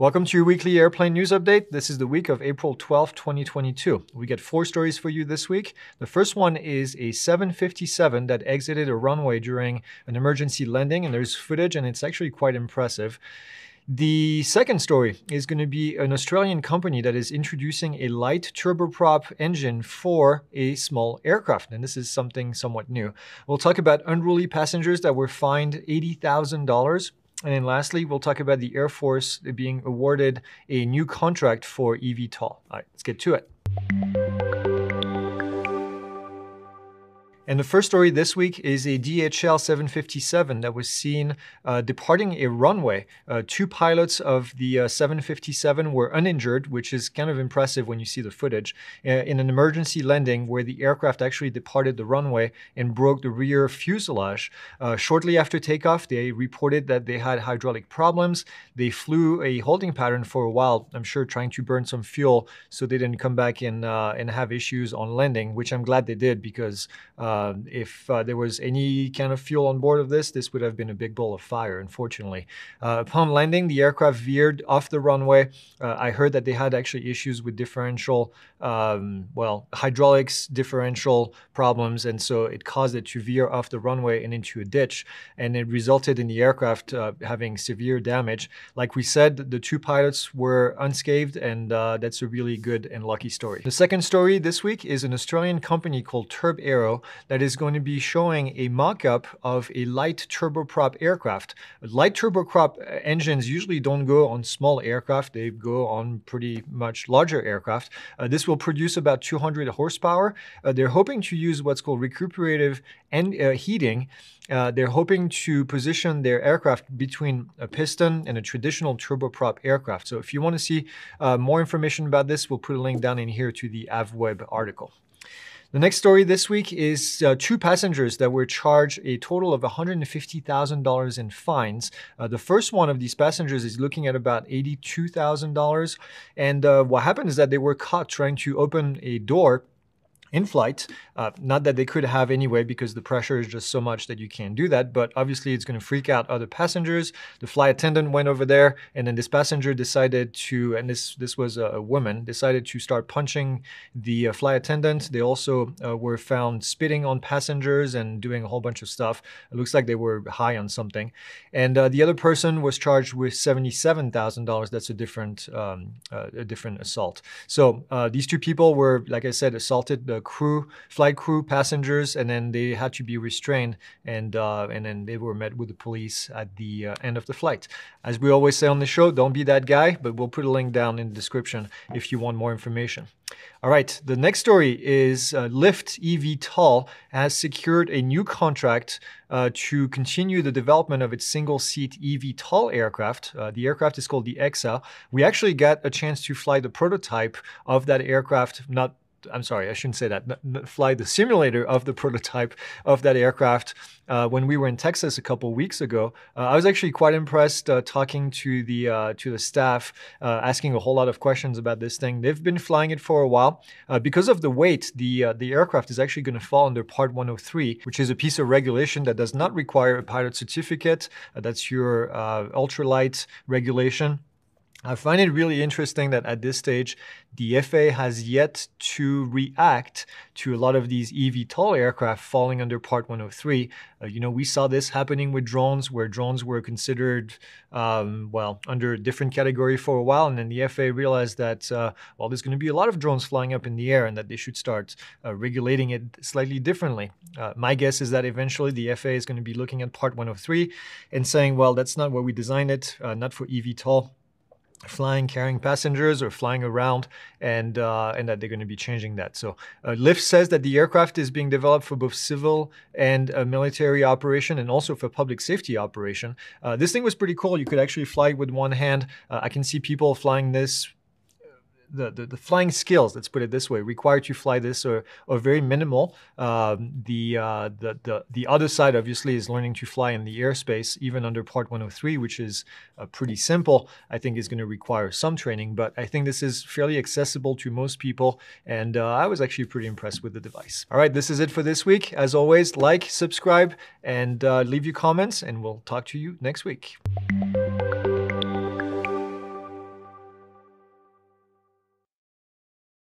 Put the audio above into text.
Welcome to your weekly airplane news update. This is the week of April 12, 2022. We get four stories for you this week. The first one is a 757 that exited a runway during an emergency landing, and there's footage, and it's actually quite impressive. The second story is going to be an Australian company that is introducing a light turboprop engine for a small aircraft, and this is something somewhat new. We'll talk about unruly passengers that were fined $80,000 and then lastly, we'll talk about the Air Force being awarded a new contract for eVTOL. All right, let's get to it. And the first story this week is a DHL 757 that was seen uh, departing a runway. Uh, two pilots of the uh, 757 were uninjured, which is kind of impressive when you see the footage, uh, in an emergency landing where the aircraft actually departed the runway and broke the rear fuselage. Uh, shortly after takeoff, they reported that they had hydraulic problems. They flew a holding pattern for a while, I'm sure trying to burn some fuel so they didn't come back and, uh, and have issues on landing, which I'm glad they did because uh, if uh, there was any kind of fuel on board of this, this would have been a big ball of fire, unfortunately. Uh, upon landing, the aircraft veered off the runway. Uh, I heard that they had actually issues with differential, um, well, hydraulics differential problems, and so it caused it to veer off the runway and into a ditch, and it resulted in the aircraft uh, having severe damage. Like we said, the two pilots were unscathed, and uh, that's a really good and lucky story. The second story this week is an Australian company called TurbAero that is going to be showing a mock-up of a light turboprop aircraft. Light turboprop engines usually don't go on small aircraft, they go on pretty much larger aircraft. Uh, this will produce about 200 horsepower. Uh, they're hoping to use what's called recuperative and uh, heating. Uh, they're hoping to position their aircraft between a piston and a traditional turboprop aircraft. So if you want to see uh, more information about this, we'll put a link down in here to the AvWeb article. The next story this week is uh, two passengers that were charged a total of $150,000 in fines. Uh, the first one of these passengers is looking at about $82,000. And uh, what happened is that they were caught trying to open a door in flight. Uh, not that they could have anyway, because the pressure is just so much that you can't do that. But obviously, it's going to freak out other passengers. The flight attendant went over there, and then this passenger decided to, and this this was a, woman, decided to start punching the uh, flight attendant. They also uh, were found spitting on passengers and doing a whole bunch of stuff. It looks like they were high on something. And uh, the other person was charged with seventy-seven thousand dollars. That's a different um, uh, a different assault. So uh, these two people were, like I said, assaulted crew, flight crew, passengers, and then they had to be restrained, and uh, and then they were met with the police at the uh, end of the flight. As we always say on the show, don't be that guy, but we'll put a link down in the description if you want more information. All right, the next story is uh, Lift eVTOL has secured a new contract uh, to continue the development of its single-seat eVTOL aircraft. Uh, the aircraft is called the HEXA. We actually got a chance to fly the prototype of that aircraft not I'm sorry, I shouldn't say that, fly the simulator of the prototype of that aircraft uh, when we were in Texas a couple weeks ago. Uh, I was actually quite impressed uh, talking to the uh, to the staff, uh, asking a whole lot of questions about this thing. They've been flying it for a while. Uh, because of the weight, the the aircraft is actually going to fall under Part 103, which is a piece of regulation that does not require a pilot certificate. that's your ultralight regulation. I find it really interesting that at this stage, the FAA has yet to react to a lot of these eVTOL aircraft falling under Part 103. Uh, you know, we saw this happening with drones, where drones were considered, um, well, under a different category for a while, and then the FAA realized that, uh, well, there's going to be a lot of drones flying up in the air, and that they should start uh, regulating it slightly differently. Uh, my guess is that eventually the FAA is going to be looking at Part 103 and saying, well, that's not where we designed it, uh, not for eVTOL flying carrying passengers or flying around and uh, and that they're going to be changing that. So uh, Lift says that the aircraft is being developed for both civil and uh, military operation and also for public safety operation. Uh, this thing was pretty cool. You could actually fly with one hand. Uh, i can see people flying this the, the, the, flying skills, let's put it this way, required to fly this are, are very minimal. Um, the, uh, the, the, the other side, obviously, is learning to fly in the airspace, even under Part 103, which is uh, pretty simple. I think is going to require some training, but I think this is fairly accessible to most people. And uh, I was actually pretty impressed with the device. All right, this is it for this week. As always, like, subscribe, and uh, leave your comments, and we'll talk to you next week.